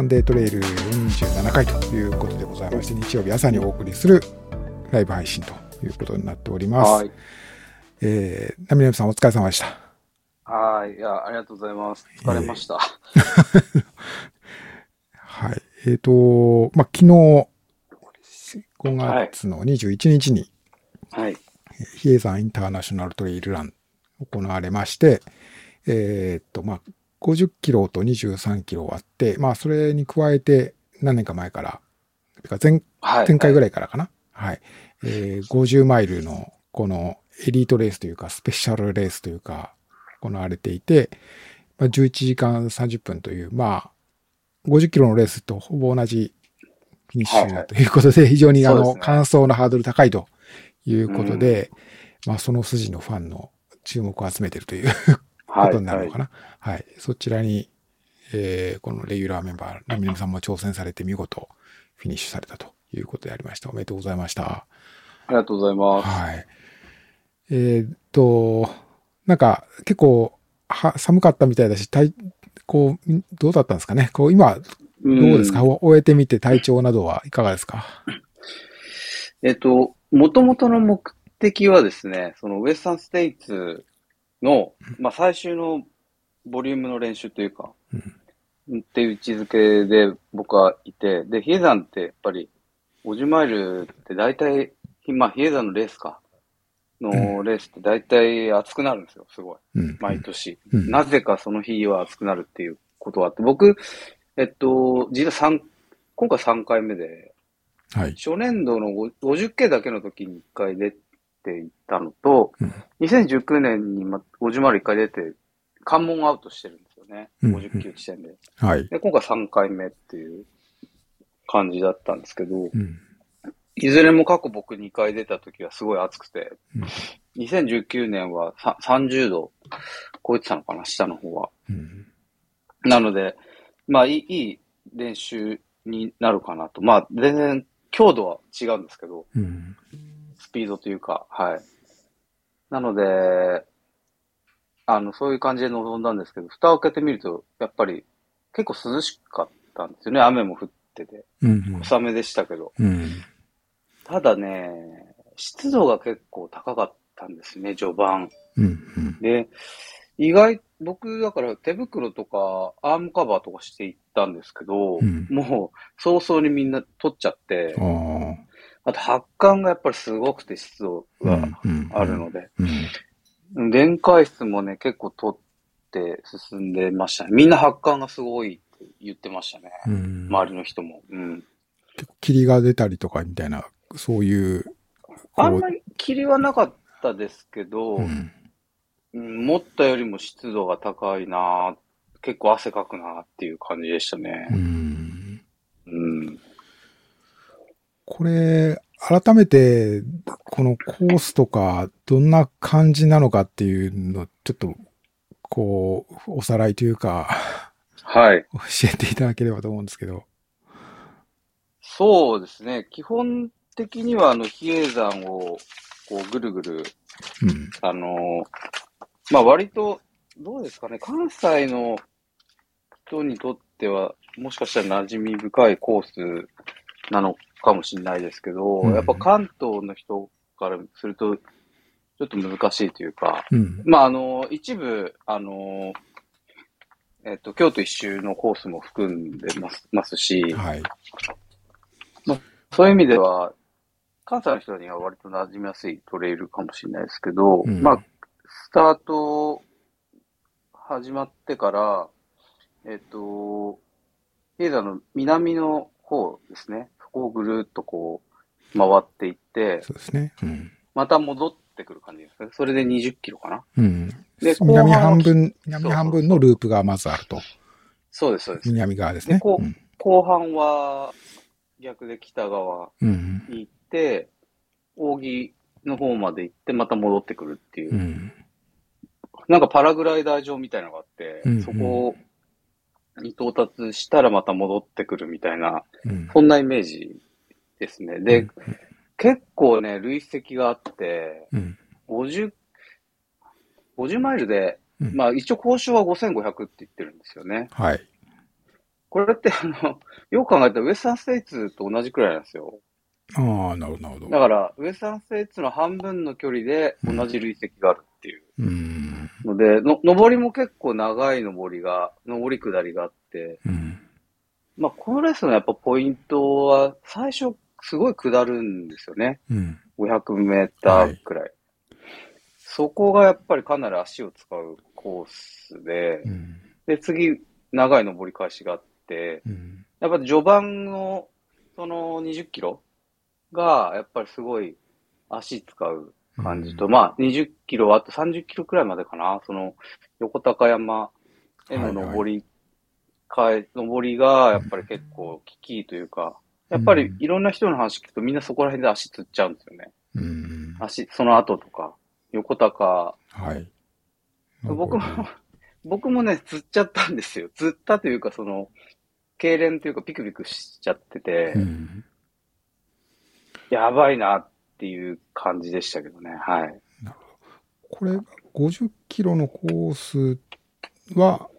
サンデートレイル47回ということでございまして、日曜日朝にお送りするライブ配信ということになっております。はい。えー、ナミネムさんお疲れ様でした。はい。いや、ありがとうございます。疲れました。はい。えっ、と、まあ、昨日、5月の21日に、はい。比叡山インターナショナルトレイルラン行われまして、えっ、と、まあ、50キロと23キロあって、まあ、それに加えて何年か前から、てか前はい。前回ぐらい。からかな。はい。えー50マイルのこのエリートレースというか、スペシャルレースというか、行われていて、まあ、11時間30分という、まあ、50キロのレースとほぼ同じフィニッシはいはいュということで、非常にあの、ね完走のハードル高いということで、まあ、その筋のファンの注目を集めているというこはい。とになるのかな。な。はい。そちらに、えーこのレギュラーメンバー、ナミネムさんも挑戦されて見事フィニッシュされたということでありました。おめでとうございました。ありがとうございます。はい。えーっと、なんか結構は寒かったみたいだし、体こう、んどうだったんですかね？こう今、どうですか、ん終えてみて体調などはいかがですか？えっと、元々の目的はですね、そのウエスタンステイツの、まあ、最終のボリュームの練習というか、っていう位置づけで僕はいて、で、比叡山ってやっぱり50マイルって大体、まあ、比叡山のレースか、のレースって大体熱くなるんですよ、すごい。うん。毎年。うんなぜかその日は暑くなるっていうことがあって、僕、えっと、実は三今回3回目で、はい。初年度のご 50K だけの時に1回出ていったのと、うん2019年にま50マイル1回出て、関門アウトしてるんですよね。うん50球地点で。はい。で、今回3回目っていう感じだったんですけど、うん。いずれも過去僕2回出た時はすごい暑くて、うん2019年はさ30度超えてたのかな、下の方は。うん。なので、まあいい、いい練習になるかなと。まあ全然強度は違うんですけど、うん。スピードというか、はい。なので、あの、そういう感じで臨んだんですけど、蓋を開けてみると、やっぱり結構涼しかったんですよね。雨も降ってて。うん。小雨でしたけど。うん。ただね、湿度が結構高かったんですね、序盤。うん。で、意外、僕だから手袋とかアームカバーとかしていったんですけど、うんもう早々にみんな取っちゃって、あと発汗がやっぱりすごくて湿度がうんあるので、うん。電解質もね、結構取って進んでましたね。みんな発汗がすごいって言ってましたね。うん。周りの人も。うん。結構霧が出たりとかみたいな、そういう、あんまり霧はなかったですけど、うん。うん思ったよりも湿度が高いな結構汗かくなっていう感じでしたねう。ん。うん。これ、改めて、このコースとか、どんな感じなのかっていうの、ちょっと、こう、おさらいというか、はい。教えていただければと思うんですけど。そうですね。基本的には、あの、比叡山を、こう、ぐるぐる、うん。あのーまあ、割と、どうですかね。関西の人にとっては、もしかしたら馴染み深いコースなのかもしれないですけど、うんやっぱ関東の人からすると、ちょっと難しいというか、うん。まあ、あの、一部、あの、えっと、京都一周のコースも含んでますますし、はい。そういう意味では、関西の人には割と馴染みやすいトレイルかもしれないですけど、うんまあ、スタート始まってから、えっと、比叡山の南の方ですね、そこをぐるっとこう、回っていって、そうですね。うん。また戻ってくる感じですね。それで20キロかな。うん。で南後半分、南半分のループがまずあると。そうです、そうです。南側ですね。でこううん。後半は逆で北側うん。に行って、扇の方まで行って、また戻ってくるっていう、うん。なんかパラグライダー場みたいなのがあって、うんそこに到達したらまた戻ってくるみたいな、うん。そんなイメージですね。で、うん結構ね、累積があって、うん。50、50マイルで、うんまあ一応交渉は5500って言ってるんですよね。はい。これってあの、よく考えたらウエスタンステイツと同じくらいなんですよ。ああ、なるほど、なるほど。だから、ウエスタンステイツの半分の距離で同じ累積があるっていう。うん。ので、の、上りも結構長い上りが、上り下りがあって、うん。まあ、このレースのやっぱポイントは、最初すごい下るんですよね。うん。500メーターくらい。そこがやっぱりかなり足を使うコースでう、ん。で、次、長い上り返しがあって、うん。やっぱ序盤の、その20キロが、やっぱりすごい足使う感じと、まあ、20キロ、あと30キロくらいまでかな、その、横高山への上り、かえ、上りが、やっぱり結構、危機というか、やっぱりいろんな人の話聞くとみんなそこら辺で足つっちゃうんですよね。うん。足、その後とか、横高。はい。僕も、僕もね、つっちゃったんですよ。つったというか、その、痙攣というかピクピクしちゃってて、うん。やばいなっていう感じでしたけどね。はい。これ、50キロのコースは、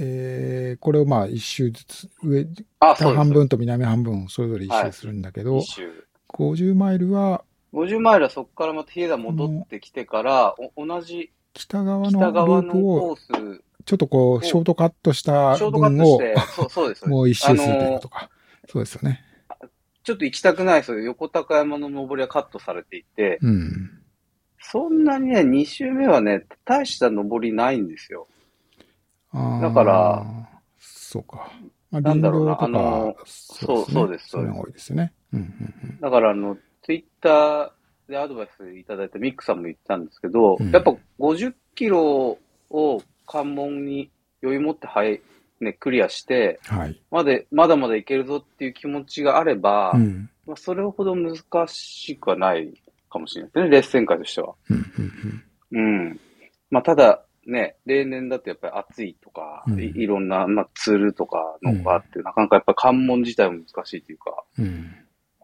えー、これをまあ一周ずつ、上、あ、北。半分と南半分、それぞれ一周するんだけど、一周。50マイルは50マイルはそこからまた比叡山戻ってきてから、お同じ北側のループを、コース、ちょっとこう、ショートカットした分をそうそうです。もう一周するということか。そうですよね。ちょっと行きたくないですよ。横高山の登りはカットされていて、うん。そんなにね、2周目はね、大した登りないんですよ。だから、そうか。まあ、なんだろうなあのそうそうですそういうのが多いですよね。だから、あの、ツイッターでアドバイスいただいたミックさんも言ったんですけど、うんやっぱ50キロを関門に余裕持って、はい、ね、クリアして、うん。はい。まで、まだまだいけるぞっていう気持ちがあれば、うん。まあ、それほど難しくはないかもしれないですね、レース展開としては。うんうんうん。まあ、ただ、ね、例年だとやっぱり暑いとか、うんいいろんな、まあ、ツールとかのがあって、なかなかやっぱ関門自体も難しいというか、うん。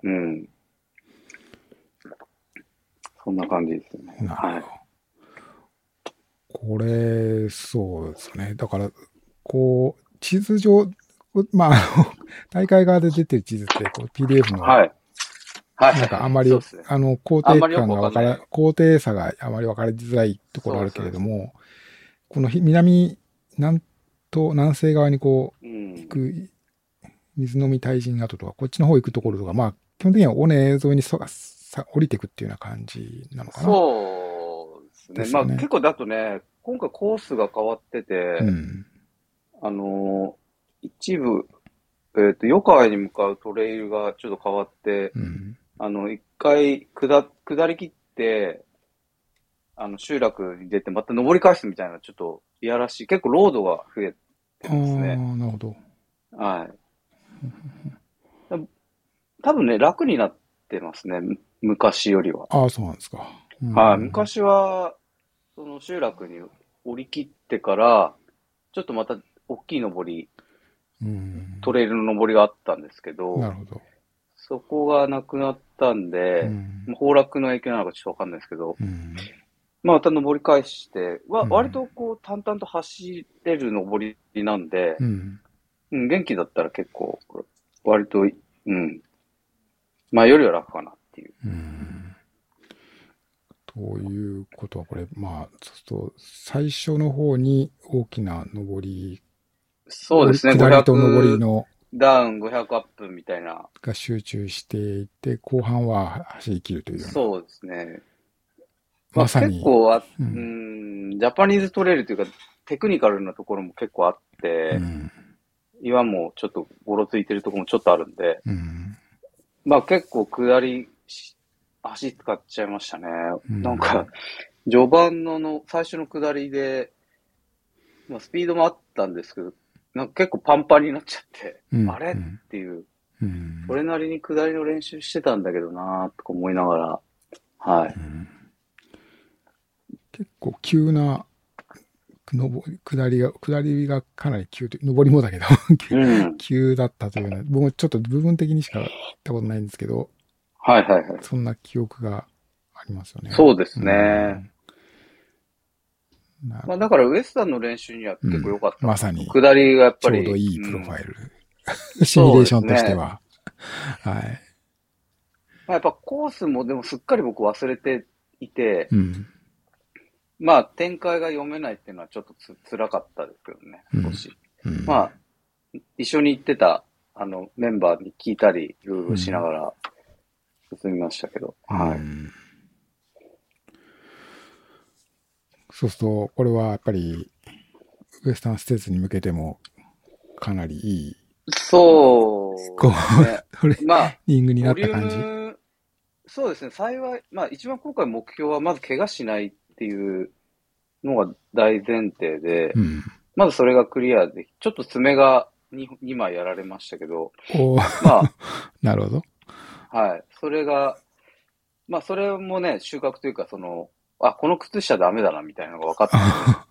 うん。そんな感じですよね。うん。なるほど。はい。これ、そうですね。だから、こう、地図上、まあ、大会側で出てる地図って、こう、PDF の、はい。はい。なんかあんまり、ね。あの、高低感がわから、高低差があまり分かりづらいところあるけれども、このひ南、南東、南西側にこう、うん行。く、水飲み対人跡とか、こっちの方行くところとか、まあ、基本的には尾根沿いにそさ降りていくっていうような感じなのかな。そうですね。ですよねまあ結構だとね、今回コースが変わってて、うん。あのー一部、えっ、と、余川に向かうトレイルがちょっと変わって、うん。あの、一回下、下り切って、あの、集落に出て、また登り返すみたいな、ちょっと、いやらしい。結構ロードが増えてああますね。ー、なるほど。はい。多分ね、楽になってますね。む昔よりは。ああ、そうなんですか。うんはい。昔は、その集落に降り切ってから、ちょっとまた大きい登り、うん。トレイルの登りがあったんですけど、なるほど。そこがなくなったんで、うんまあ崩落の影響なのかちょっとわかんないですけど、うん。まあ、また登り返して、わうん割とこう淡々と走れる登りなんで、うん。うん、元気だったら結構、割と、うん、まあよりは楽かなっていう。うん。ということは、これ、まあ、そうすると、最初の方に大きな上り、そうですね、下りと上り500のダウン、500アップみたいな。が集中していて、後半は走り切るという。そうですね。まあ、まさに。結構あ、ううんん、ジャパニーズトレイルというか、テクニカルなところも結構あって、うん。岩もちょっとゴロついてるところもちょっとあるんで、うん。まあ結構下りし、足使っちゃいましたね。うんなんか、序盤のの最初の下りで、まあスピードもあったんですけど、なんか結構パンパンになっちゃって、うんあれ？っうんていう、うん。それなりに下りの練習してたんだけどなとか思いながら、はい。うん結構急な、のぼ下りが、下りがかなり急と、上りもだけど、うん。急だったというのは、僕もちょっと部分的にしか行ったことないんですけど、はいはいはい。そんな記憶がありますよね。そうですね。まあだからウエスタンの練習には結構良かった。まさに、下りがやっぱり。ちょうどいいプロファイル。イル。シミュレーションとしては。はい。まあやっぱコースもでもすっかり僕忘れていて、うん。まあ展開が読めないっていうのはちょっとつ辛かったですけどね、少し。うん、まあ、一緒に行ってた、あの、メンバーに聞いたり、いろいろしながら進みましたけど、はい。うんそうすると、これはやっぱり、ウエスタンステーツに向けても、かなりいい、そうこですね。う、トレーまあ、ニングになった感じ？そうですね、幸い、まあ一番今回目標はまず怪我しないっていうのが大前提で、うん。まずそれがクリアで、ちょっと爪が 2, 2枚やられましたけど、おーま なるほど。あ、はい、それが、まあそれもね、収穫というか、その、あ、この靴下ダメだなみたいなのが分かった。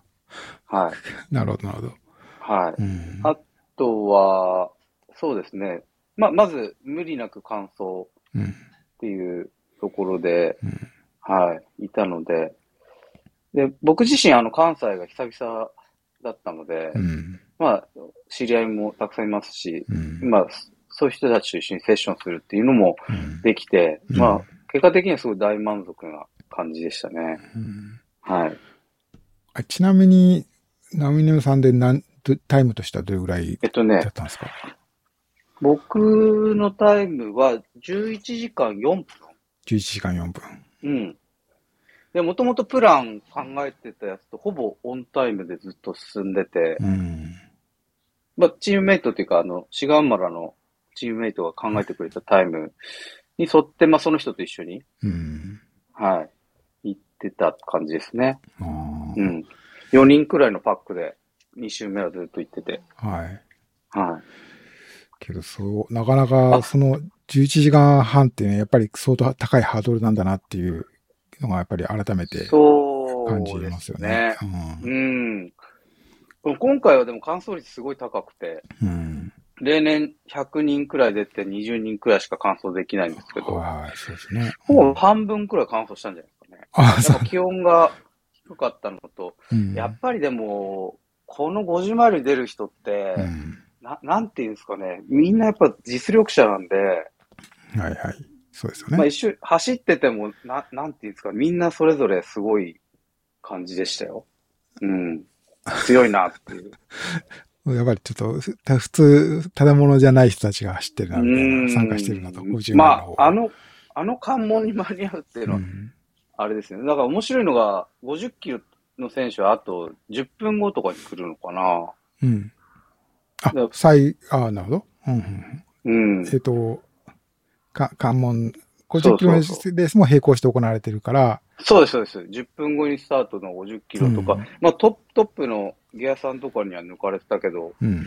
はい。なるほど、なるほど。はい。うん。あとは、そうですね。まあ、まず、無理なく乾燥うん。っていうところで、うんはい、いたので、で、僕自身、あの、関西が久々だったので、うん。まあ、知り合いもたくさんいますし、うん。まあ、そういう人たちと一緒にセッションするっていうのもうんできて、うんまあ、結果的にはすごい大満足な感じでしたね。うんはい。あちなみに、ナミネムさんで何、どタイムとしてはどれぐらいえっとねだっ、たんですか？僕のタイムは11時間4分。?11 時間4分。うん。で、もともとプラン考えてたやつとほぼオンタイムでずっと進んでて、うん。まあ、チームメイトっていうか、あの、シガンマラのチームメイトが考えてくれたタイムに沿って、まあ、その人と一緒に、うん。はい、行ってた感じですね。うん。4人くらいのパックで、2周目はずっと行ってて、はい。はい。けど、そう、なかなか、その、11時間半ってね、やっぱり相当高いハードルなんだなっていうのが、やっぱり改めて感じでますよすねね。。ううん。今回はでも完走率すごい高くて、ん。うん。例年100人くらい出て20人くらいしか完走できないんですけど、はい、そうですね。ほぼ半分くらい完走したんじゃないあ、やそっぱ気温が低かったのと、う。うん。やっぱりでも、この50マイルに出る人って、うん。ななんていうんですかね、みんなやっぱ実力者なんで、はいはい。そうですよね。まあ一瞬走ってても、ななんていうんですか、みんなそれぞれすごい感じでしたよ。うん。強いなっていう。やっぱりちょっと、普通、ただものじゃない人たちが走ってるな、みたいな、うん参加してるなと、50まの方あ、あの、あの関門に間に合うっていうのは、うんあれですよね。だから面白いのが、50キロの選手はあと10分後とかに来るのかな。うん。あだ、最、あなるほど。うんうんうん。えっと、か関門、50そうそうキロレースも並行して行われてるから、そうです、そうです。10分後にスタートの50キロとか、うんまあトップ、トップのギアさんとかには抜かれてたけど、うん。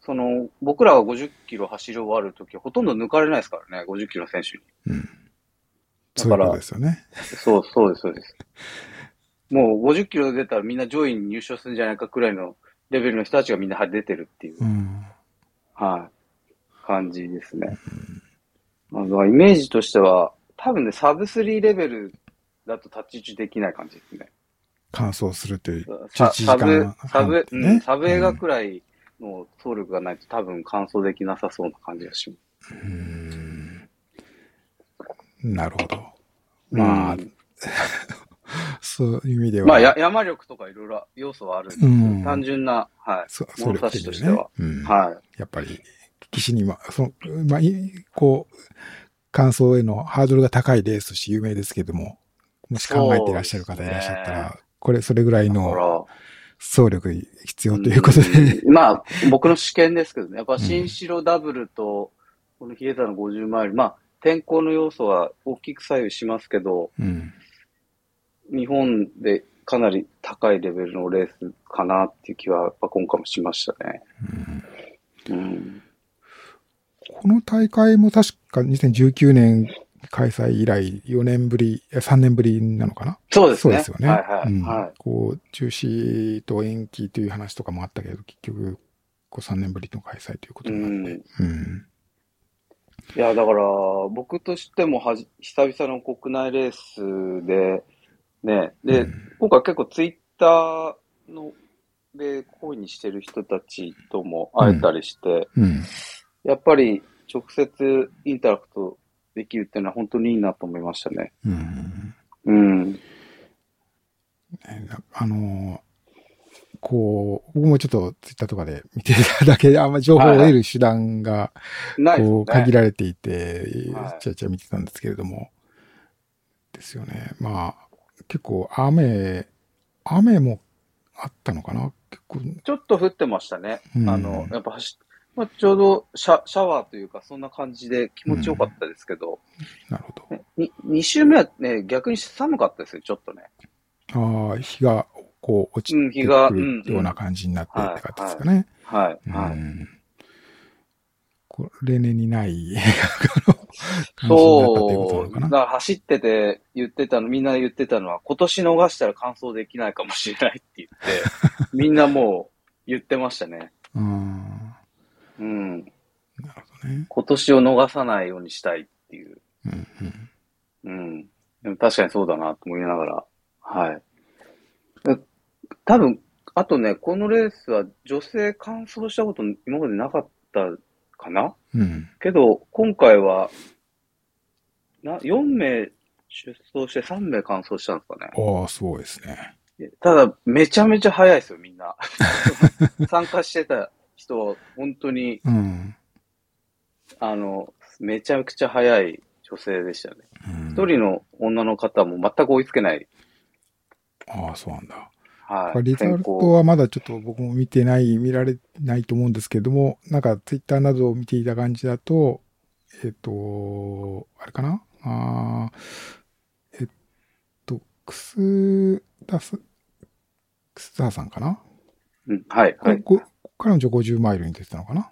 その、僕らが50キロ走り終わるとき、ほとんど抜かれないですからね、50キロの選手に。うん。そういうことですよね。そう、そうです、そうです。もう50キロ出たらみんな上位に入賞するんじゃないかくらいのレベルの人たちがみんな出てるっていう、うん。はい、感じですね。まあ、だからイメージとしては、多分ね、サブ3レベルだと太刀打ちできない感じですね。完走するという、11さ時サブ間、サブ、ねうん、サブ映画くらいの走力がないと多分完走できなさそうな感じがします。うんなるほど。まあ、う んそういう意味では。まあ、や山力とかいろいろ要素はあるんですけど、うん。単純な、はい、そ物差しとしては。うん。はやっぱり、騎士には、その、まあ、いこう、完走へのハードルが高いレースとして有名ですけども、もし考えていらっしゃる方いらっしゃったら、これ、それぐらいのら、走力必要ということで、うん。まあ、僕の試験ですけどね。やっぱ新城ダブルと、この比叡山の50マイル、まあ、天候の要素は大きく左右しますけど、うん。日本でかなり高いレベルのレースかなっていう気は、やっぱ今回もしましたね。うん。この大会も確か2019年開催以来4年ぶり、いや3年ぶりなのかな？そうですね。そうですよね。はいはい。うんはい。こう、中止と延期という話とかもあったけど、結局、こう3年ぶりの開催ということになって。うん。いや、だから、僕としてもはじ、久々の国内レースで、ね、で、うん今回結構ツイッターので恋にしてる人たちとも会えたりして、うん。やっぱり直接インタラクトできるっていうのは本当にいいなと思いましたね。うん。うん。あの、こう、僕もちょっとツイッターとかで見てただけで、あんま情報を得る手段が、こう、限ね。られていてはい、ちゃちゃ見てたんですけれども、ですよね。まあ、結構雨、雨もあったのかな？結構、ちょっと降ってましたね。うんあの、やっぱ走っまあ、ちょうどシャシャワーというか、そんな感じで気持ちよかったですけど、なるほど。ねに2週目はね、逆に寒かったですよ、ちょっとね。ああ、日が、こう、落ちうん、てくうんるような感じになってって感じですかね。はい、うはい。んこう例年にない感じになったということなそう。だから走ってて言ってたの、みんな言ってたのは、今年逃したら完走できないかもしれないって言って、みんなもう言ってましたね。うん。うん。なるほどね。今年を逃さないようにしたいっていう。うんうん。うん。でも確かにそうだなと思いながら。はい。え多分、あとね、このレースは女性完走したこと今までなかったかな？うん。けど、今回は、な、4名出走して3名完走したんですかね。ああ、すごいですね。ただ、めちゃめちゃ速いですよ、みんな。参加してた人は、本当に、うん。あの、めちゃくちゃ速い女性でしたね。うん一人の女の方も全く追いつけない。ああ、そうなんだ。はい。リザルトはまだちょっと僕も見てない、見られないと思うんですけれども、なんかツイッターなどを見ていた感じだと、えっ、と、あれかな？あーえっと、クスダス、クスダーさんかな、うん、はい、はい。ここ彼女50マイルに出てたのかな？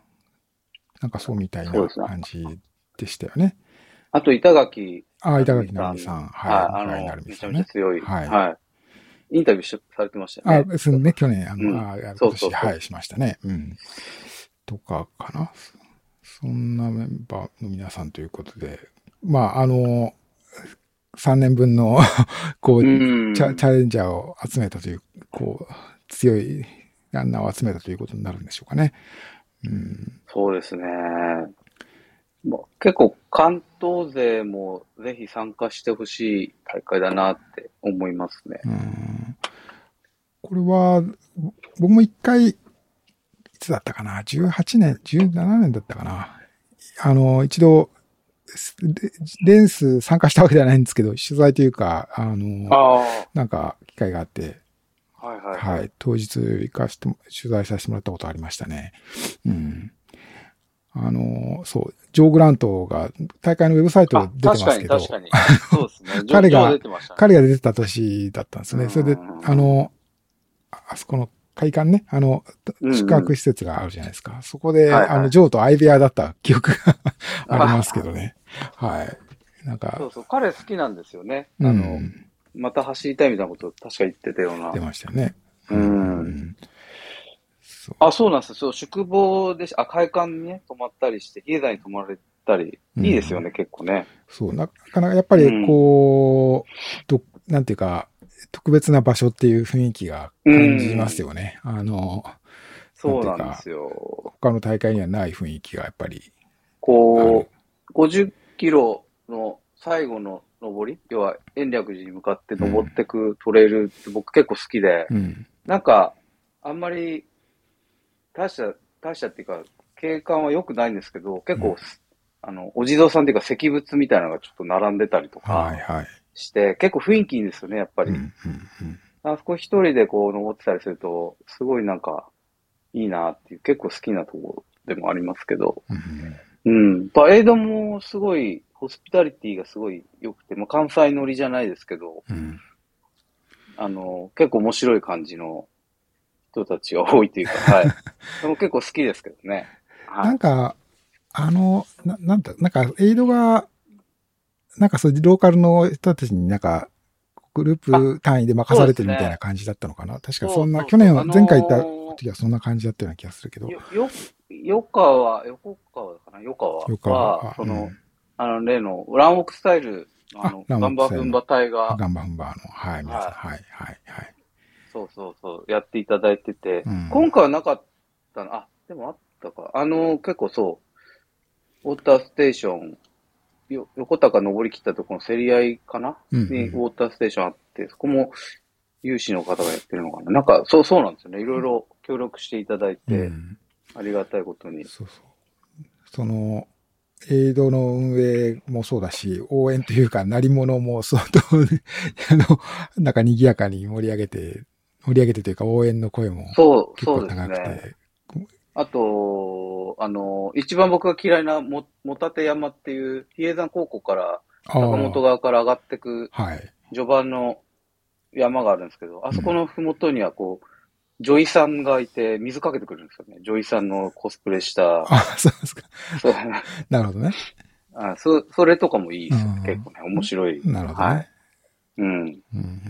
なんかそうみたいな感じでしたよね。あと、板垣ああ、板垣直美さん。はい、はい。あの、成美めちゃめちゃさんね。強い。はいはい。インタビューしされてましたよね。あ、そうね、去年、あの、うんあそうそうはい、しましたね。うん。とかかな。そんなメンバーの皆さんということで、まあ、あの、3年分の、こう、うんチャチャレンジャーを集めたという、こう、強いランナーを集めたということになるんでしょうかね。うん。そうですね。まあ結構関東勢もぜひ参加してほしい大会だなって思いますね。うんこれは、僕も一回、いつだったかな ?18 年、17年だったかな？あの、一度、すレレース参加したわけではないんですけど、取材というか、あの、あなんか機会があって、あ、はいはいはい。はい、当日行かしても、取材させてもらったことありましたね。うん。あの、そう、ジョー・グラントが大会のウェブサイトあで出てますけど、確かに確かに。そうですね。彼が彼が出てた年だったんですね。それでう、んあの、ああそこの会館ね、あの、うんうん宿泊施設があるじゃないですか。そこで、はいはいあの、ジョーと相部屋だった記憶が ありますけどね。はい。なんかそう、そう。彼好きなんですよね。うあの、ん、また走りたいみたいなこと確か言ってたような出。ましたよね。うんあ、そうなんですよ。そう、宿坊でし、あ、会館にね、泊まったりして、比叡山に泊まれたり、うんいいですよね、結構ね。そう、なかなかやっぱりこう、となんていうか、特別な場所っていう雰囲気が感じますよね。あの、そうなんですよ。他の大会にはない雰囲気がやっぱり。こう、50キロの最後の登り、要は延暦寺に向かって登ってくトレイルって僕結構好きで、うん。なんか、あんまり、大した、大したっていうか、景観は良くないんですけど、結構、うんあの、お地蔵さんっていうか石仏みたいなのがちょっと並んでたりとかはいはい。して、結構雰囲気いいんですよね、やっぱり。あそこ一人でこう登ってたりすると、すごいなんか、いいなっていう、結構好きなところでもありますけど。うんうん。やっぱエイドもすごい、ホスピタリティがすごい良くて、まあ、関西乗りじゃないですけど、うんあの、結構面白い感じの人たちが多いというか、はい。でも結構好きですけどね。はないん。か、あの、ななんだ、なんか、エイドが、なんかそういうローカルの人たちになんか、グループ単位で任されてるみたいな感じだったのかな。確かそんな、去年は、あのー前回行った時はそんな感じだったような気がするけど。よ、よ、横川、横川かな？横川よくはは、、その、うん。あの、例の、ランオクスタイルの、あの、ガンバフンバ隊が、ガンバフンバーの、はい、皆さん、ははい、はい、はい。そうそうそう、やっていただいてて、うん。今回はなかったの、あ、でもあったか。あの、結構そう、ウォーターステーション、よ横高登り切ったところの競り合いかな、うんうんにウォーターステーションあって、そこも有志の方がやってるのかな？なんか、そう、そうなんですよね。いろいろ協力していただいて、うんありがたいことに。そうそう。その、エイドの運営もそうだし、応援というか、鳴り物も相当、あの、なんか賑やかに盛り上げて、盛り上げてというか、応援の声もそう、結構そうです高くて、ね。あと、あの、一番僕が嫌いなも、もたて山っていう、比叡山高校から、あ坂本側から上がってくあ、はい。序盤の山があるんですけど、あそこのふもとにはこう、女医さんがいて水かけてくるんですよね。女医さんのコスプレした。あ、そうですか。そうなるほどね。あそそれとかもいいですよ、うん結構ね。面白い。なるほどね。はい。うん。うんうん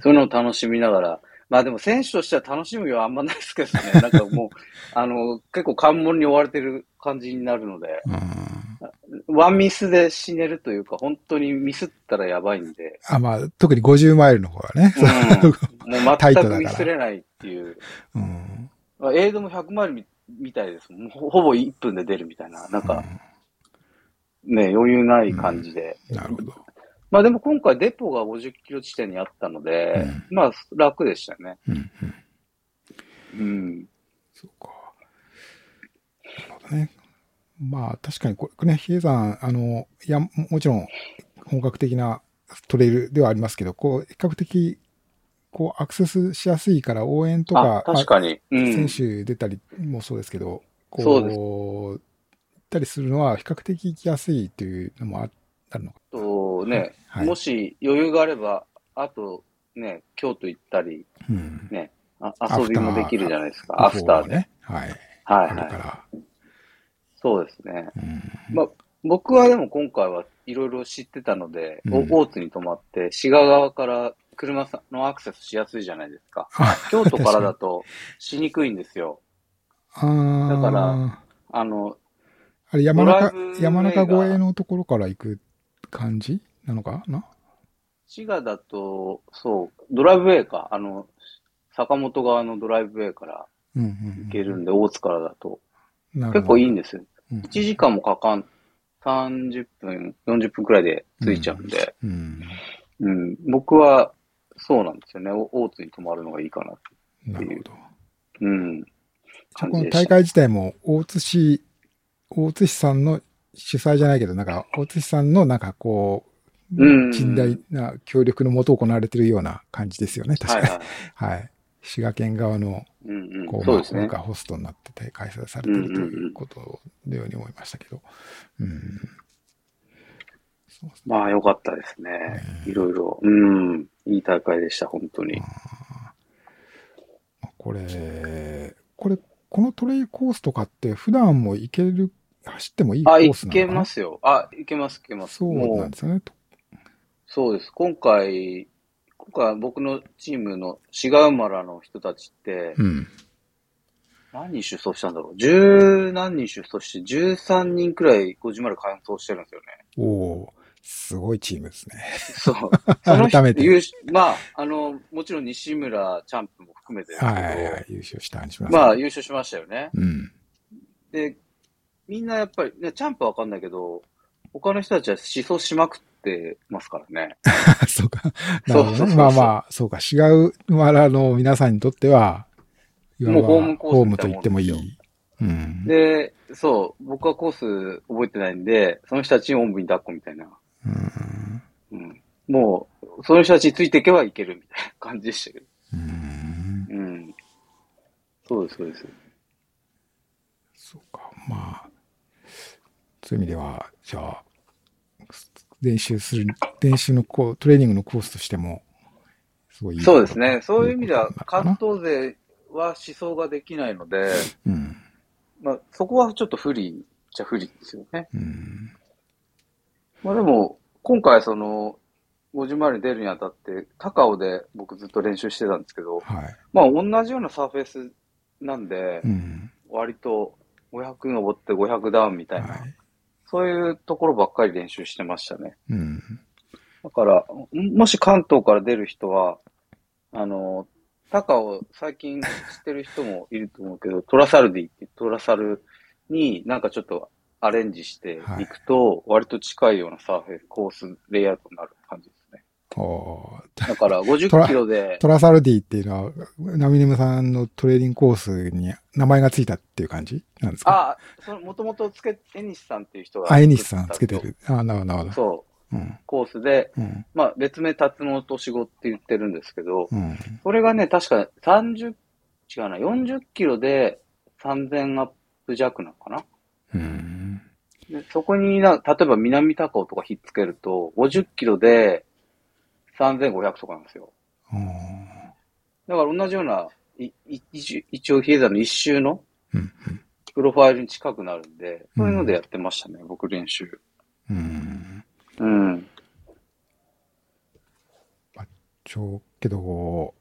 そういうのを楽しみながら。まあでも選手としては楽しみはあんまないですけどね。なんかもう、あの、結構関門に追われてる感じになるので、うんうんワンミスで死ねるというか、本当にミスったらやばいんで、あ、まあ、特に50マイルの方はね。うん、もう全くミスれないっていう。うんまあエイドも100マイルみみたいですもん。ほほぼ1分で出るみたいな。なんか、ね、余裕ない感じで。うんなるほど。まあでも今回デポが50キロ地点にあったので、まあ楽でしたね。うんうんうん。そうか。なるほどね。まあ、確かにこれね、比叡山、あの、いや、ももちろん本格的なトレイルではありますけど、こう、比較的、こう、アクセスしやすいから応援とあか、、確かに。うん。まあ選手出たりもそうですけど、こう、そう行ったりするのは比較的行きやすいというのもああるのか。とね、はいもし余裕があれば、あとね、京都行ったり、うん。あ遊びもできるじゃないですか。アフターで。ね。はい。はいはい。ら。そうですね。うん。まあ、僕はでも今回はいろいろ知ってたので、うんお大津に泊まって、滋賀側から車のアクセスしやすいじゃないですか。あ京都からだとしにくいんですよ。だからあの、あれ、山中山中越えのところから行く感じ？なのか？な？滋賀だと、そう、ドライブウェイか。あの、坂本側のドライブウェイからうんうん。行けるんで、大津からだと。結構いいんですよ。うん1時間もかかん、30分、40分くらいで着いちゃうんで、うん。うん、僕はそうなんですよね。お大津に泊まるのがいいかな。なるほど。うん。この大会自体も、大津市、大津市さんの主催じゃないけど、なんか、大津市さんのなんかこう、うん近代な協力のもと行われているような感じですよね、確かに。はいはい。はい。滋賀県側の、うんこう、うん。ねホストになってて開催されてるということのように思いましたけど。うん。そうまあ、良かったですね。いろいろ。うん。いい大会でした、本当に。これ、これ、このトレイルコースとかって普段も行ける、走ってもいいコあ、ースなのかな？いけますよ。あ、いけます、いけます。そうなんですよね。とそうです。今回、今回僕のチームの滋賀馬らの人たちって、うん。何人出走したんだろう？十何人出走して、13人くらい50マイル完走してるんですよね。おおすごいチームですね。そう。その人改めてまあ、あの、もちろん西村チャンプも含めてはいはいはい、優勝した西村さん。まあ、優勝しましたよね。うん。で、みんなやっぱり、ね、チャンプはわかんないけど、他の人たちは思想しまくってますからね。そうか。なるほどね。そうまあまあ、そうか。違う村の皆さんにとっては、いわばもうホームと言ってもいい。うん。で、そう、僕はコース覚えてないんで、その人たちにおんぶに抱っこみたいな。うん。うん。もう、その人たちについていけばいけるみたいな感じでしたけど。うん。うん。そうです、そうです。そうか。まあ、そういう意味では、じゃあ、練習する、練習のこう、トレーニングのコースとしても、すごいそうですね。そういう意味では、関東勢は思想ができないので、うん。まあ、そこはちょっと不利っちゃ不利ですよね。うん。まあでも、今回その、50マイルに出るにあたって、高尾で僕ずっと練習してたんですけど、はい。まあ同じようなサーフェイスなんでう、ん。割と500登って500ダウンみたいな、はい。そういうところばっかり練習してましたね。うん。だから、ももし関東から出る人は、あの、高を最近知ってる人もいると思うけど、トラサルディってトラサルになんかちょっとアレンジしていくと、割と近いようなサーフェス、コース、レイアウトになるだから50キロで、トラサルディっていうのは、ナミネムさんのトレーニングコースに名前がついたっていう感じなんですか？あ、その、もともとつけ、エニシさんっていう人が。あ、エニシさんつけてる。あ、なるほど、なるほど。そう。うん。コースで、うん。まあ別名辰野と仕事って言ってるんですけど、うん。それがね、確か30、違うな、40キロで3000アップ弱なのかな？うん。でそこにな、例えば南高尾とかひっつけると、50キロで3500とかなんですよ。うんだから同じような、いい一一応比叡山の一周のうん。プロファイルに近くなるんで、そういうのでやってましたね、僕練習。うん。うん。ちょ、けど、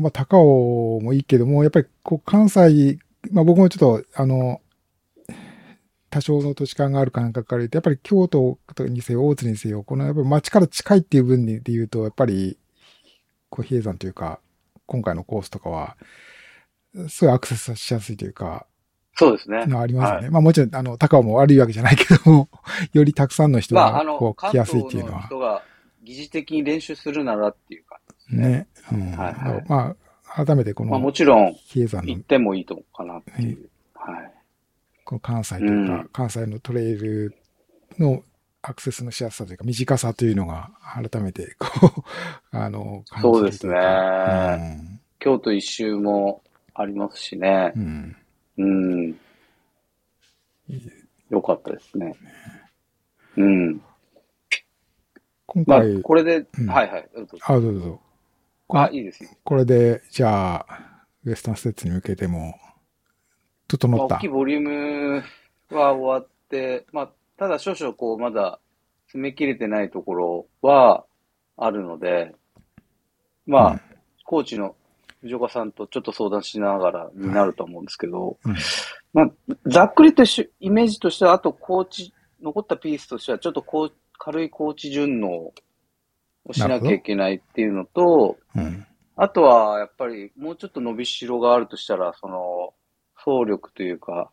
まあ、高尾もいいけども、やっぱりこう、関西、まあ僕もちょっと、あの、多少の土地勘がある感覚から言うと、やっぱり京都にせよ、大津にせよ、このやっぱり街から近いっていう分で言うと、やっぱり、こう、比叡山というか、今回のコースとかは、すごいアクセスしやすいというか、そうですね。のありますよね。はいまあもちろん、あの、高尾も悪いわけじゃないけども、よりたくさんの人まあ、あが、の、こう、来関やすいっ東ていうのは。の人が疑似的に練習するならっていうか、ね。うん。はいはいまあ、改めてこまあの、もちろん比叡山の行ってもいいと思うかなっていう。はい。この関西というか、うん関西のトレイルのアクセスのしやすさというか、短さというのが、改めて、こう、あの、感じるそうですねといか京都一周もありますしねう。ん。うん。よかったですね。うん。まあ今回、、これで、うんはいはい。どうぞあ、どうぞ。こあ、のいいですよ。これで、じゃあ、ウエスタンステッツに向けても、整まあ、った大きい。ボリュームは終わって、まあ、ただ少々こう、まだ詰め切れてないところはあるので、まあ、うんコーチの藤岡さんとちょっと相談しながらになると思うんですけど、うんまあ、ざっくりとしイメージとしては、あとコーチ、残ったピースとしては、ちょっとこう軽いコーチ順応をしなきゃいけないっていうのと、うん。あとは、やっぱり、もうちょっと伸びしろがあるとしたら、その、走力というか、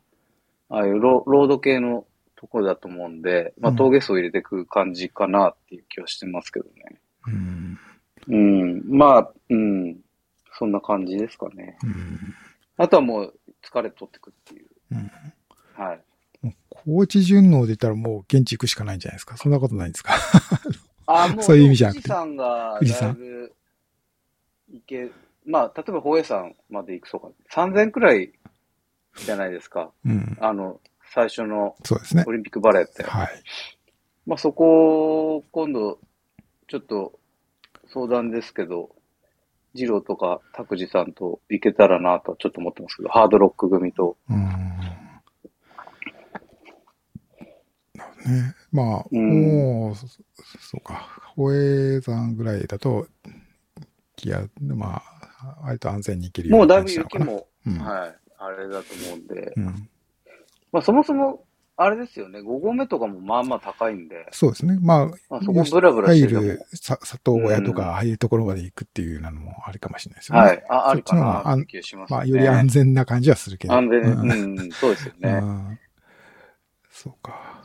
ああいうロロード系のところだと思うんで、まあ、うん峠層を入れていく感じかなっていう気はしてますけどね。うん。うん。まあ、うん。そんな感じですかね。うん。あとはもう、疲れ取っていくっていう。うんはい。高知順応で言ったらもう現地行くしかないんじゃないですか。そんなことないんですか？あもう、そういう意味じゃなくて富士山が、富士山？だいぶ、行け、まあ、例えば、宝永山まで行くとか、3000くらいじゃないですか。うん。あの、最初のそうですねオ。リンピックバレーって。はい。まあ、そこを、今度、ちょっと、相談ですけど、二郎とか拓司さんと行けたらなとはちょっと思ってますけど、ハードロック組と。うん。ね。まあ、うんもう、そそうか。保衛山ぐらいだと、気や、まあ、割と安全に行けるようなもうだいぶ。雪も、うんはい、あれだと思うんで、うん。まあ、そもそも、あれですよね、5合目とかもまあまあ高いんで、そうですね。まあ、まあ、そこブラブラして入るるさ佐藤小屋とうんか、ああいうところまで行くっていうのもありかもしれないですよね。はい、あ、ありかなって気がしますね。まあ、より安全な感じはするけど。安全、うんうん、そうですよね。うんそうか。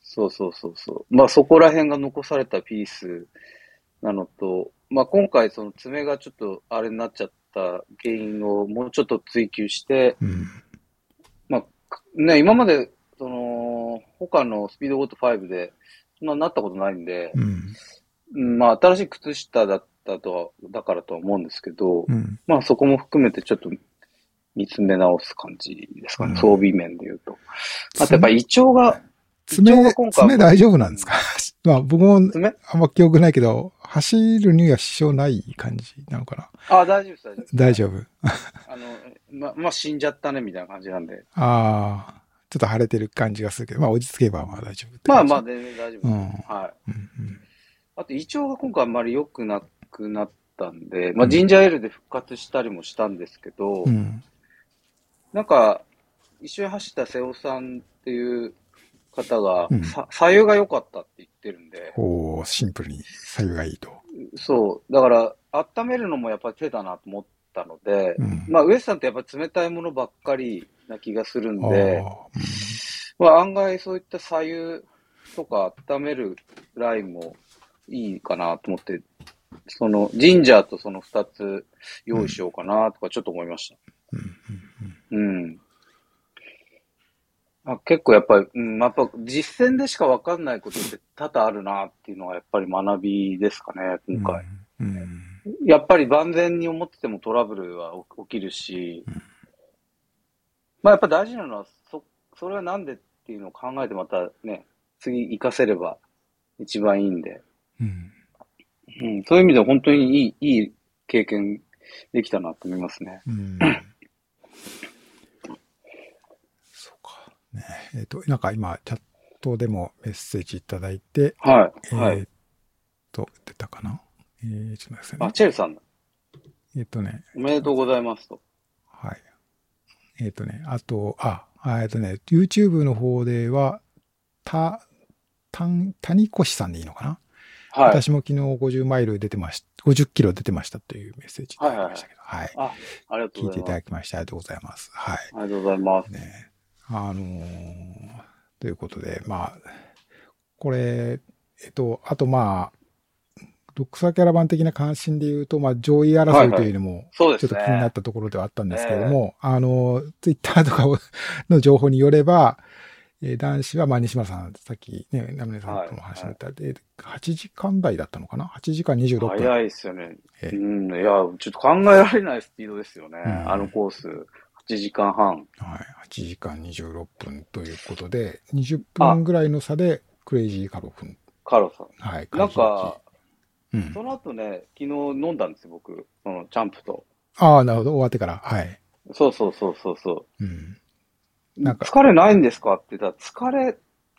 そうそうそうそう。まあそこら辺が残されたピースなのと、まあ今回その爪がちょっとあれになっちゃった原因をもうちょっと追求して、うん。まあね、今までその他のスピードゴート5でそんなになったことないんで、うん。うん、まあ新しい靴下だったとは、だからとは思うんですけど、うん。まあそこも含めてちょっと見つめ直す感じですかね、うん装備面で言うと。あとやっぱ胃腸が、爪爪大丈夫なんですか？まあ僕も爪？あんま記憶ないけど、走るには支障ない感じなのかな？あ、大丈夫です、大丈夫。大丈夫？あの、ま、まあ、死んじゃったね、みたいな感じなんで。ああ、ちょっと腫れてる感じがするけど、まあ落ち着けばまあ大丈夫まあまあ、全然大丈夫。うんはい。うんうんあと、胃腸が今回あんまり良くなくなったんで、まあ、ジンジャーエールで復活したりもしたんですけど、うん。なんか、一緒に走った瀬尾さんっていう方が、うんさ左右が良かったって言ってるんで、おーシンプルに左右がいいと。そう。だから、温めるのもやっぱり手だなと思ったので、うんまあ、ウエスさんってやっぱり冷たいものばっかりな気がするんあで、ーまあ、案外そういった左右とか温めるラインもいいかなと思って、その、ジンジャーとその二つ用意しようかなとかちょっと思いました。うんうんうん。あ結構やっぱり、うん、やっぱ実践でしかわかんないことって多々あるなっていうのはやっぱり学びですかね、うん今回。うんやっぱり万全に思っててもトラブルは起起きるし、まあやっぱ大事なのは、そ、それはなんでっていうのを考えてまたね、次活かせれば一番いいんで、うん。うん、そういう意味では本当にいい、いい経験できたなと思いますね。うん そうか。ねえっ、と、なんか今、チャットでもメッセージいただいて、はい。えはい。ーっと、出たかな？えー、ちょっと待ってくださいあ、ね。チェルさんだ。えーっとね、おめでとうございますと。はい。えーっとね、あと、あ、あえーっとね、YouTube の方では、た、たん、谷越さんでいいのかな、はい。私も昨日50マイル出てまし50キロ出てましたというメッセージいただきましたけど、はいあ、ありがとう聞いていたございます。だきましてありがとうございます。はい。ありがとうございます。ね。あのーということで、まあ、これ、えっと、あとまあ、ドックサーキャラバン的な関心で言うと、まあ、上位争いというのも。ちょっと気になったところではあったんですけれども、あの、ツイッターとかの情報によれば、えー男子は、まあ、西村さん、さっきね、ナムネさんとも話になった、で、8時間台だったのかな？$8 時間26分。早いですよね。えうん。いや、ちょっと考えられないスピードですよね。うんあのコース、8時間半。はい。8時間26分ということで、20分ぐらいの差で、クレイジーカロフン。カロさん。はい。なんか、うんそ。の後ね、昨日飲んだんですよ、僕。その、チャンプと。ああ、なるほど。終わってから。はい。そうそうそうそうそうん。う。なんか疲れないんですかって言ったら、疲れ、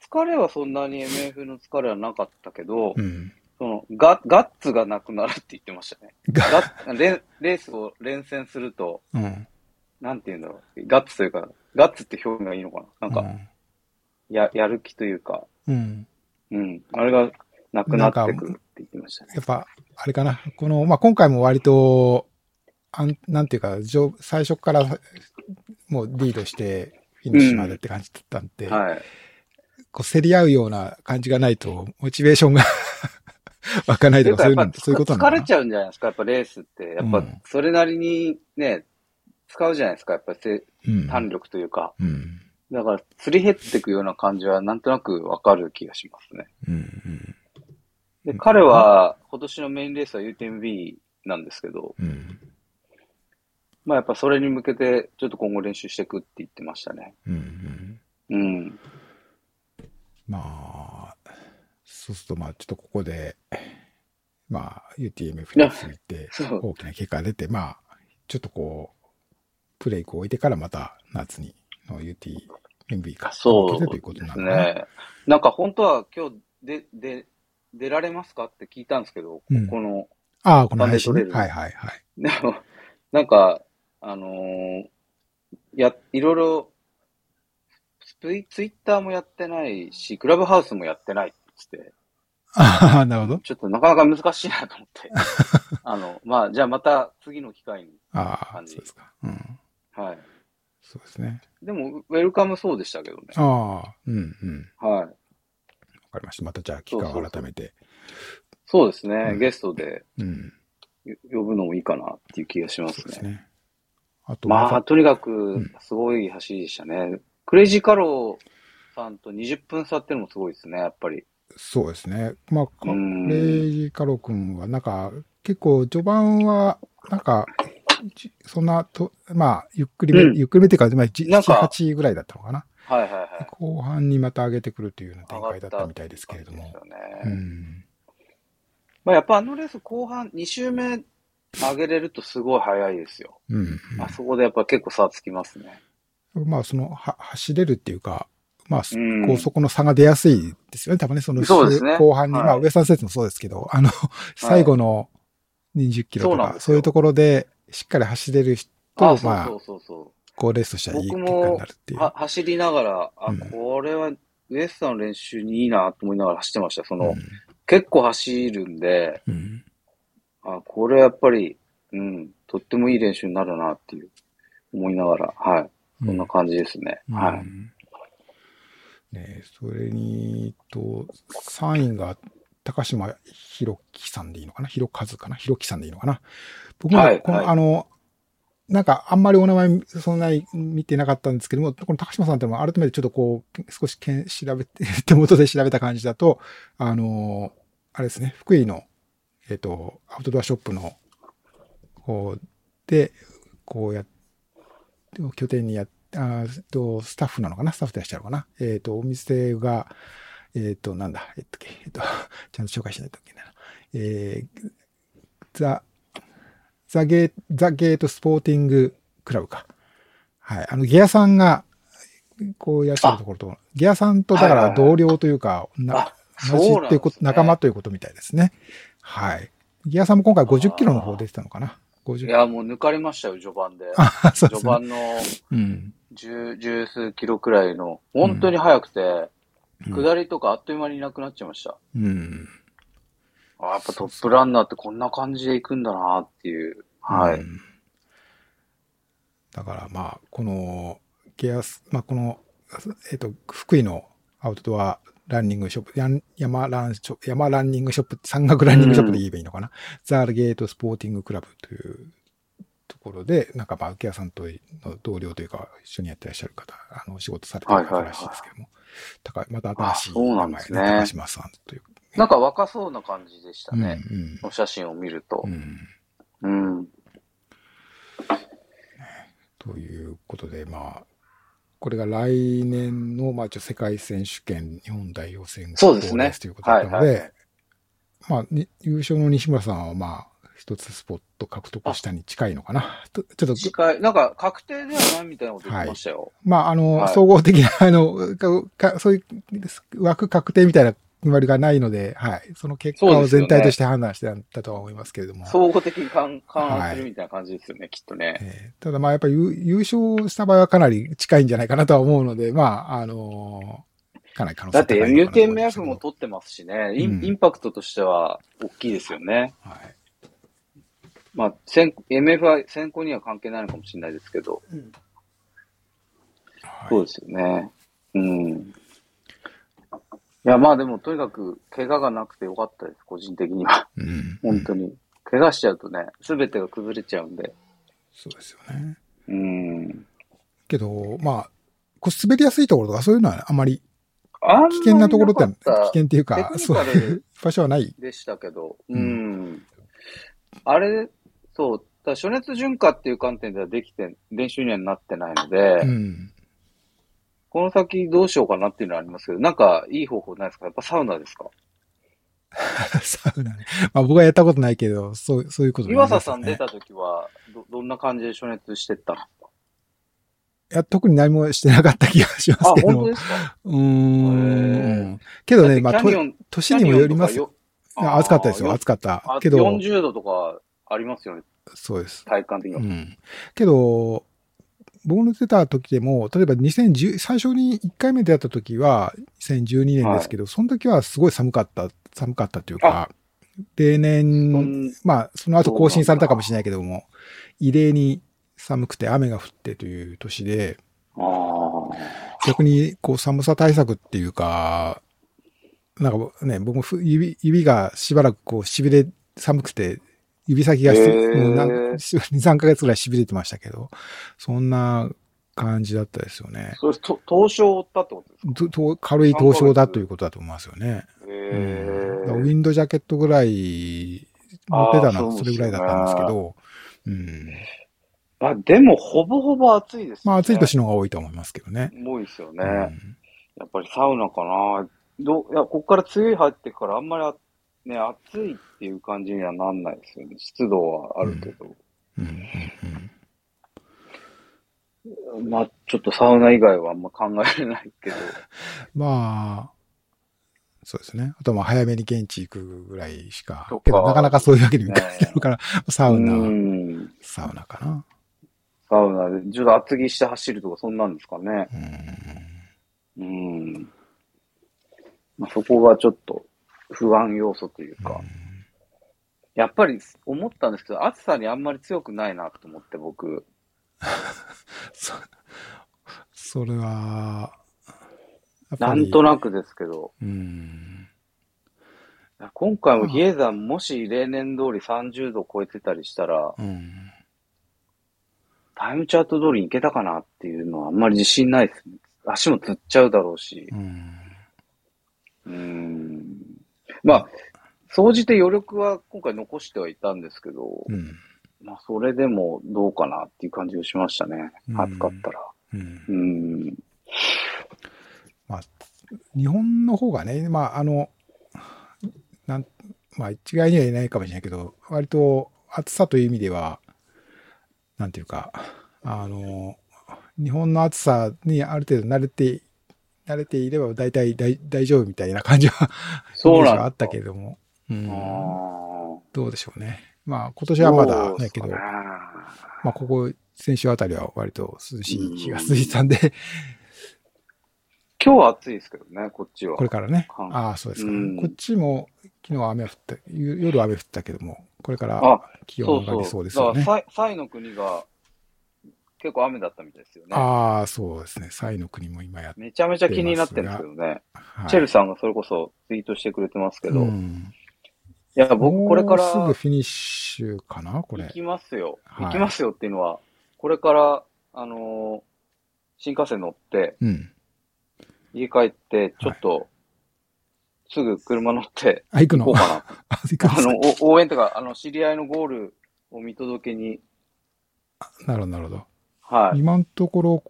疲れはそんなに MF の疲れはなかったけど、うん。そのガ、ガッツがなくなるって言ってましたね。が、ガッレレースを連戦すると、うん。なんて言うんだろう。ガッツというか、ガッツって表現がいいのかな？なんか、や、やる気というか、うん。うん。うん。あれがなくなってくるって言ってましたね。やっぱ、あれかな？この、まあ、今回も割と、あんなんていうか、上最初からもうリードして、フィニッシュまでって感じだったんで、はい。こう競り合うような感じがないと、モチベーションが 湧かないとか、そういうの、そういうことなのかな？疲れちゃうんじゃないですか、やっぱレースって。やっぱうん、それなりにね、使うじゃないですか、やっぱりせうん。弾力というか。うん。だから、すり減っていくような感じは、なんとなくわかる気がしますね。うん。うん。で、彼は、今年のメインレースは UTMB なんですけど、うん。まあやっぱそれに向けて、ちょっと今後練習していくって言ってましたね。うん。うん。まあ、そうすると、まあ、ちょっとここで、まあ、UTMF について大きな結果が出て、まあ、ちょっとこう、プレイクを置いてからまた夏にの UTMV か、そうです。ね。なんか本当は今日で、で、出られますかって聞いたんですけど、うんこの、ああ、この配信はいはいはい。でも、なんか、あのーや、いろいろ、ツイツイッターもやってないし、クラブハウスもやってないって言ってて、ああ、なるほど。ちょっとなかなか難しいなと思って。あの、まあ、じゃあまた次の機会に。ああ、そうですか。うん。はい。そうですね。でも、ウェルカムそうでしたけどね。ああ、うんうん。はい。わかりました。またじゃあ、期間を改めて。そうですね。うんゲストでうん。よ呼ぶのもいいかなっていう気がしますね。そうですね。あと、まあ、とにかくん、すごい走りでしたね。クレイジーカローさんと20分差っていうのもすごいですね、やっぱり。そうですね。まあ、かうんレイジーカロ君は、なんか、結構序盤は、なんか、じそんなと、まあ、ゆっくりめ、うんゆっくりめっていうか、まあ、じなんか7、8ぐらいだったのかな。はいはいはい。後半にまた上げてくるというような展開だったみたいですけれどもです。よね。うん。まあ、やっぱあのレース後半2周目上げれるとすごい速いですよ。うん。あそこでやっぱ結構差つきますね。まあ、その、は、走れるっていうか、まあ、すうんこう、そこの差が出やすいですよね。多分ね、その、そうですね後半に、はいまあ、ウエスタンステーツもそうですけど、あの、最後の20キロとか、そうそういうところで、しっかり走れる人あ、と、まあそうそ、うそうそう。こうレースとしてはいい結僕も果になるっていう。は走りながら、あ、うんこれはウエスタンの練習にいいなと思いながら走ってました。その、うん結構走るんで、うん。あ、これやっぱり、うん、とってもいい練習になるなっていう、思いながら、はい。そんな感じですね。うんはい。ねそれに、と、3位が高島弘樹さんでいいのかな？弘和かな？弘樹さんでいいのかな？僕も、この、はいはい。あの、なんかあんまりお名前そんなに見てなかったんですけども、この高島さんってのは改めてちょっとこう、少しけん調べて、手元で調べた感じだと、あの、あれですね、福井の、えっ、と、アウトドアショップの、こう、で、こうやって、拠点にやっあーえっと、スタッフなのかな？スタッフでいらっしゃるのかな？えっ、と、お店が、えっ、と、なんだ、えっと、えっと、ちゃんと紹介しないといけないな。えー、ザ、ザゲー、ザゲートスポーティングクラブか。はい。あの、ギアさんが、こういらっしゃるところと、ギアさんと、だから同僚というか、同じっていうこと、ね仲間ということみたいですね。はい。ギアさんも今回50キロの方出てたのかな ?50 いや、もう抜かれましたよ、序盤で。ですね。序盤のうん。十、十数キロくらいの、本当に速くて、うん下りとかあっという間にいなくなっちゃいました。うん。あやっぱトップランナーってこんな感じで行くんだなっていう。はい。うんだからまあ、この、ゲアス、まあこの、えっ、と、福井のアウトドアランニングショップ、ヤン山ラン山ランニングショップ、山岳ランニングショップで言えばいいのかな？ザールゲートスポーティングクラブというところで、なんかまあ、ゲアさんとの同僚というか、一緒にやってらっしゃる方、あの、お仕事されてる方らしいですけども、高いまた新しい名前ですね高島さんという。なんか若そうな感じでしたね。うんお写真を見るとう。ん。うん。ということで、まあ、これが来年の、まあ、一応世界選手権日本代表選そうですねレースということだったので、はいはまあ、に優勝の西村さんは、まあ、一つスポット獲得したに近いのかな。とちょっと、近い、なんか確定ではないみたいなこと言ってましたよ。まあ、あの、はい総合的な、あのかか、そういう枠確定みたいな決まりがないので、はい。その結果を全体として判断してたとは思いますけれども。総合的に勘勘案するみたいな感じですよね、きっとね。えーただまあやっぱり優優勝した場合はかなり近いんじゃないかなとは思うので、まあ、あのーかなり可能性だって高いのかなと思いますけ UTMF ども取ってますしね、イうんンインパクトとしては大きいですよね。はい。まあ、先 MF は選考には関係ないのかもしれないですけど、はいそうですよね。うん。いや、まあでも、とにかく、怪我がなくてよかったです、個人的には。うん。本当に。怪我しちゃうとね、すべてが崩れちゃうんで。そうですよね。うん。けど、まあ、こう滑りやすいところとかそういうのはあまりあんまり危険なところって、危険っていうか、そういう場所はない。でしたけど、ううんん。あれ、そう、だ暑熱順化っていう観点ではできて、練習にはなってないので、うん。この先どうしようかなっていうのはありますけど、なんかいい方法ないですか？やっぱサウナですか？サウナね。まあ僕はやったことないけど、そう、そういうことにな岩佐さん出た時は、ど、どんな感じで暑熱してったの？いや、特に何もしてなかった気がしますあ、けども。本当ですか？うーん。けどね、まあ、年にもよります。暑かったですよ、暑かったあ。けど、40度とかありますよね、そうです。体感的には。うん。けど、僕の出た時でも、例えば2010、最初に1回目出会った時は2012年ですけど、その時はすごい寒かった、寒かったというか、例そ年、んまあ、その後更新されたかもしれないけども、異例に寒くて雨が降ってという年で。逆にこう寒さ対策っていうか、なんかね、僕もふ指指がしばらくこう痺れ、寒くて、指先がし、へーもうなん2、3ヶ月ぐらい痺れてましたけど、そんな感じだったですよね。それ、と凍傷を負ったってことですか？とと軽い凍傷だということだと思いますよね。へうん、えウィンドジャケットぐらい、持ってたのはそれぐらいだったんですけど、うん。あ、でも、ほぼほぼ暑いですよね。まあ暑い年の方が多いと思いますけどね。多いですよね。うんやっぱりサウナかな。どや、ここから梅雨入ってからあんまりあ、ね、暑いっていう感じにはなんないですよね。湿度はあるけど。うんうんうんまあ、ちょっとサウナ以外はあんま考えれないけど。まあ、そうですね。あとまあ早めに現地行くぐらいしかとか。けどなかなかそういうわけにもいかないから、サウナ、うん。サウナかな。サウナで、ちょっと厚着して走るとかそんなんですかね。うんうん。まあ、そこがちょっと不安要素というか。やっぱり思ったんですけど、暑さにあんまり強くないなと思って、僕。そそれは、なんとなくですけど。うん。今回も比叡山もし例年通り30度超えてたりしたら、うん。タイムチャート通りに行けたかなっていうのはあんまり自信ないですね。足もつっちゃうだろうしう。ん。うーん。まあ、総じて余力は今回残してはいたんですけど、うん。まあ、それでもどうかなっていう感じがしましたね。うん暑かったら。うんう。ーん。日本の方がね、まあ、あの、なん、まあ、一概には言えないかもしれないけど、割と暑さという意味では、なんていうか、あの、日本の暑さにある程度慣れて、慣れていれば大体大大丈夫みたいな感じは、そうなんあったけれども、うん、どうでしょうね。まあ、今年はまだだけど、まあ、ここ、先週あたりは割と涼しい日が続いてたんで、今日は暑いですけどね、こっちは。これからね。はいああ、そうですか。うんこっちも昨日は雨降った、ゆ夜は雨降ったけども、これからあ気温上がりそうそ。そううですよね。だから、サイサイの国が結構雨だったみたいですよね。ああ、そうですね。サイの国も今やってめちゃめちゃ気になってるんですけどね。はいチェルさんがそれこそツイートしてくれてますけど。いうん、や、僕これからすぐフィニッシュかなこれ行。きますよ。はい行きますよっていうのは、これから、あのー新幹線乗って、うん。家帰って、ちょっと、すぐ車乗ってあ、行くの？行こうかな。あ、行くんであの、お応援とか、あの、知り合いのゴールを見届けに、なるほど、なるほど。はい。今のところ、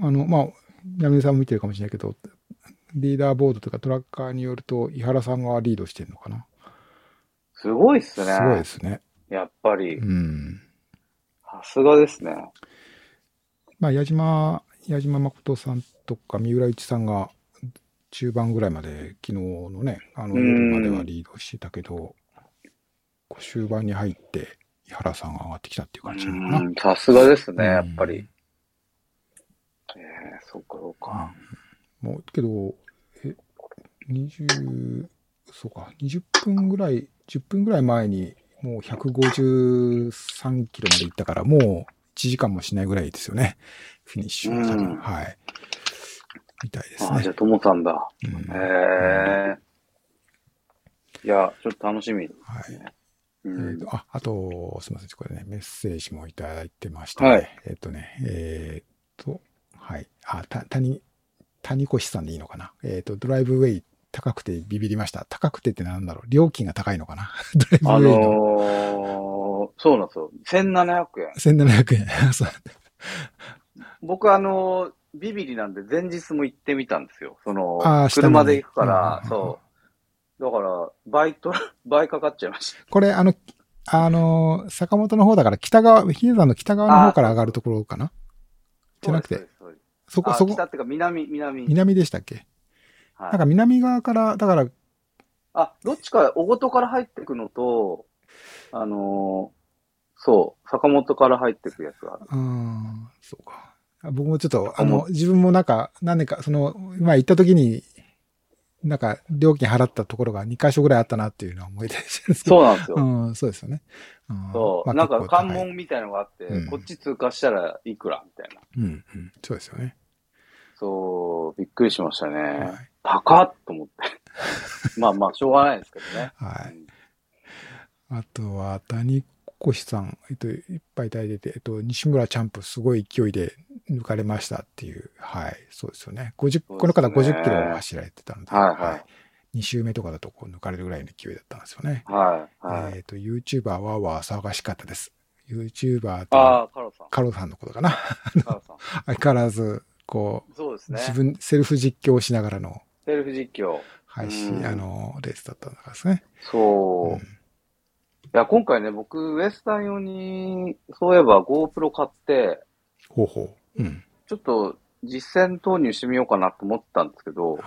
あの、まあ、山根さんも見てるかもしれないけど、リーダーボードとかトラッカーによると、井原さんがリードしてるのかな。すごいっすね。すごいですね。やっぱりう。ん。さすがですね。まあ、矢島、矢島誠さんとか三浦内さんが中盤ぐらいまで、昨日のね、あのうん夜まではリードしてたけど、終盤に入って、井原さんが上がってきたっていう感じなのかな。うんさすがですね、うんやっぱり。えー、そうか、そうか。もう、けど、え、20、そうか、20分ぐらい、10分ぐらい前に、もう153キロまで行ったから、もう1時間もしないぐらいですよね。フィニッシュうんはい。みたいですああ、じゃね。あ、ともさんだ。うんへえ。いや、ちょっと楽しみ。はい。うえんーとあ、あと、すみません。これね、メッセージもいただいてましたね。はいえっ、とね、えっ、と、はい。あ、た、谷、谷越さんでいいのかな？えっ、と、ドライブウェイ高くてビビりました。高くてってなんだろう？料金が高いのかな？ドラあイブウェイの。のー、そうなんですよ。1700円。1700円。そう僕、あのー、ビビリなんで前日も行ってみたんですよ。その車で行くから、うんそう。だから、倍と、倍かかっちゃいました。これ、あの、あの、坂本の方だから北側、比叡山の北側の方から上がるところかな？じゃなくてそこ、あそこ？北、ってか南、南。南でしたっけ？はいなんか南側から、だから、あ、どっちか、おごとから入ってくのと、あのーそう、坂本から入ってくやつがある。うーん、そうか。あ僕もちょっと、あの、自分もなんか、何年か、その、まあ行った時に、なんか、料金払ったところが2箇所ぐらいあったなっていうのは思い出してるんですけど。そうなんですよ。うん、そうですよね。うんそう、まあなんか関門みたいのがあって、うんこっち通過したらいくらみたいな。うん、うん、そうですよね。そう、びっくりしましたね。はい。高っと思って。まあまあ、しょうがないですけどね。はい。うんあとは、谷越さん、えっと、いっぱいいただいてて、えっと、西村チャンプすごい勢いで抜かれましたっていう、はい、そうですよね。50、そうですねこの方50キロを走られてたので、はいはい2周目とかだとこう抜かれるぐらいの勢いだったんですよね。はい、はい。えっと、YouTuber はわー騒がしかったです。YouTuber とカロさん。カロさんのことかな。カロさん。相変わらず、こう、そうですね。自分、セルフ実況をしながらのセルフ実況。配信、うんあの、レースだったんですね。そう。うんいや、今回ね、僕、ウエスタン用に、そういえば GoPro 買って、ほうほう。うん。ちょっと実践投入してみようかなと思ったんですけど、はい。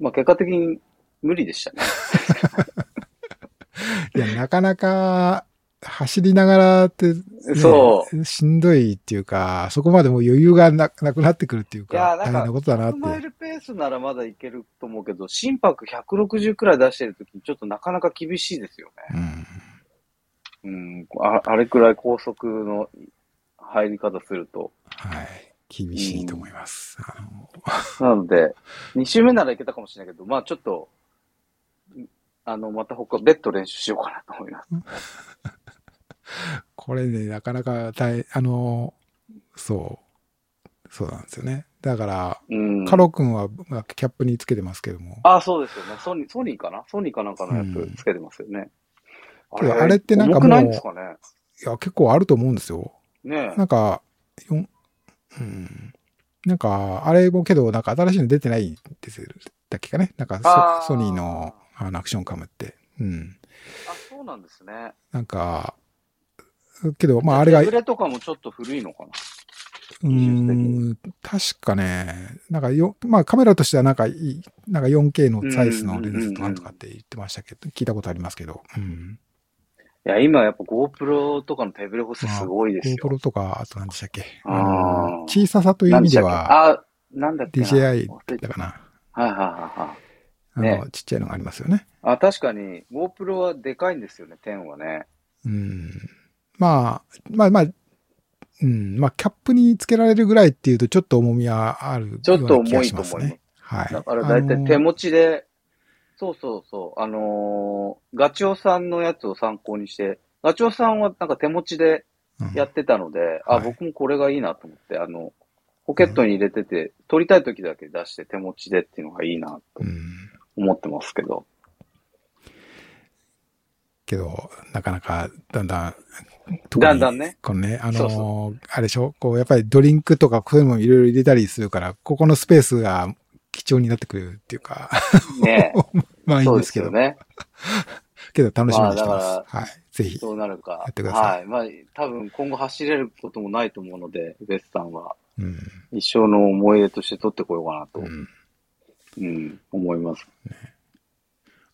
まあ結果的に無理でしたね。いや、なかなか、走りながらって、ねそう。しんどいっていうか、そこまでもう余裕がななくなってくるっていういや、か、なんか、大変なことだなっ100マイて。ルペースならまだいけると思うけど、心拍160くらい出してるときにちょっとなかなか厳しいですよね。うん。うん、ああれくらい高速の入り方すると。はい。厳しいと思います。あのなので、2周目ならいけたかもしれないけど、まあちょっと、あの、また他、別途練習しようかなと思います。これね、なかなか大、あの、そう、そうなんですよね。だから、うん。カロ君はまあキャップにつけてますけども、あ、そうですよね。ソニー、ソニーかな？ソニーかなんかのやうんつつけてますよね。けどあれってなんかもうないんですかね？いや、結構あると思うんですよ。ねなんか、よんうん。なんか、あれもけど、なんか新しいの出てないですだっけかね？なんかソ、ソニーのあのアクションカムって。うん。あ、そうなんですね。なんか、けど、まああれが、う手ぶれとかもちょっと古いのかな？ーん、確かね、なんかよ、まあカメラとしてはなんかなんか 4K のサイズのレンズとかとかって言ってましたけど、聞いたことありますけど、うん。いや、今やっぱ GoPro とかの手ぶれ補正すごいですよ。GoPro とか、あと何でしたっけ？あ小ささという意味では、あ、なんだっけな？DJI 忘れただかな。はいはいはいはい。あの、ねちっちゃいのがありますよね。あ、確かに GoPro はでかいんですよね、10はね。うん。まあ、まあまあ、うん。まあ、キャップにつけられるぐらいっていうと、ちょっと重みはあるちょっと重いしますねと思います。。はい。だから大体手持ちで、そうそうそう、あのーガチョウさんのやつを参考にして、ガチョウさんはなんか手持ちでうんやってたので、はいあ、僕もこれがいいなと思って、あの、ポケットに入れてて、撮りたい時だけ出して手持ちでっていうのがいいなとうん。思ってますけど。けど、なかなか、だんだん、だんだんね。このね、あのーそうそあれでしょ？こう、やっぱりドリンクとかそういうのもいろいろ入れたりするから、ここのスペースが貴重になってくるっていうか、ね まあいいそんですすよね。けど楽しみにしてまあだます。はい。ぜひ。そうなるか。やってくださはい。まあ、多分今後走れることもないと思うので、ベスさんはうん。一生の思い出として撮ってこようかなと、うん。うん、思います。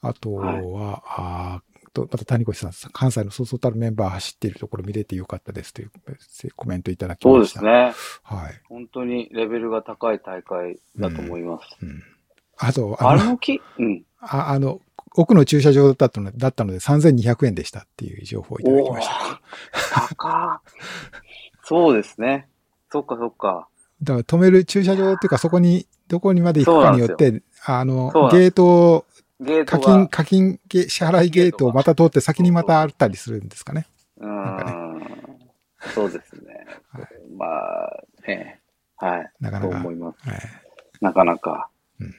あとは、はいあーと、また谷越さん、関西のそうそうたるメンバー走っているところ見れてよかったですというコメントいただきそうました。ですね。はい。本当にレベルが高い大会だと思います。うん。あと、あの、あの木、うん。ああの、奥の駐車場だったのだったので3200円でしたっていう情報をいただきました。高そうですね。そっかそっか。だから止める駐車場っていうかそこに、どこにまで行くかによって、あのゲート、ゲートが。課金、課金ゲ、支払いゲートをまた通って先にまたあったりするんですかね。うなん。そうですね。はいまあ、ね。はい。なかなか。思います。はいなかなか。うん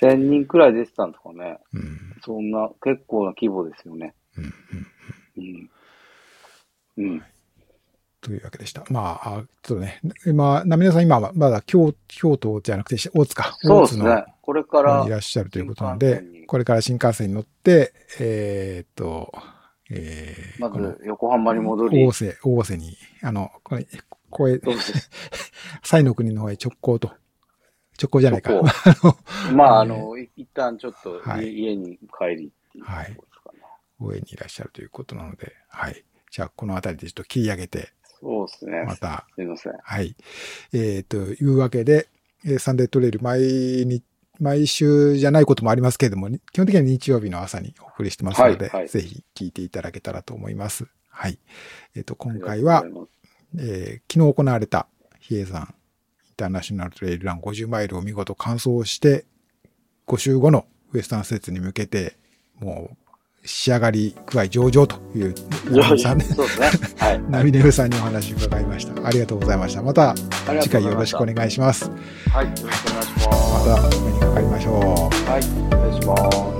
1000人くらい出てたんですかね。うん。そんな、結構な規模ですよね。うん。うん。うん。うん。というわけでした。まあ、あちょっとね、今、なみなさん今はまだ京京都じゃなくて、大津か。大津のそうですね。これからい、らっしゃるということなのでこれから新幹線に乗って、えーっと、えー、まず横浜に戻り大、瀬、大瀬に、あの、これ、これ。西の国の方へ直行と。直行じゃないか。まあ、あの、い一旦ちょっと家,、はい家に帰りっていうところですかね。上にいらっしゃるということなので、はい。じゃあ、このあたりでちょっと切り上げて、そうですね。また、すいません。はい。えー、というわけで、えーサンデートレイル毎日、毎週じゃないこともありますけれども、基本的には日曜日の朝にお送りしてますので、はいはいぜひ聞いていただけたらと思います。はい。えっ、と、今回あはえー昨日行われた比叡山インターナショナルトレイルラン50マイルを見事完走して、5週後のウエスタン施設に向けて、もう仕上がり具合上々という、さん、ね、そうでね。はい。ナビネフさんにお話伺いました。ありがとうございました。また、次回よろしくお願いします。はい、よろしくお願いします。また、お目にかかりましょう。はい、お願いします。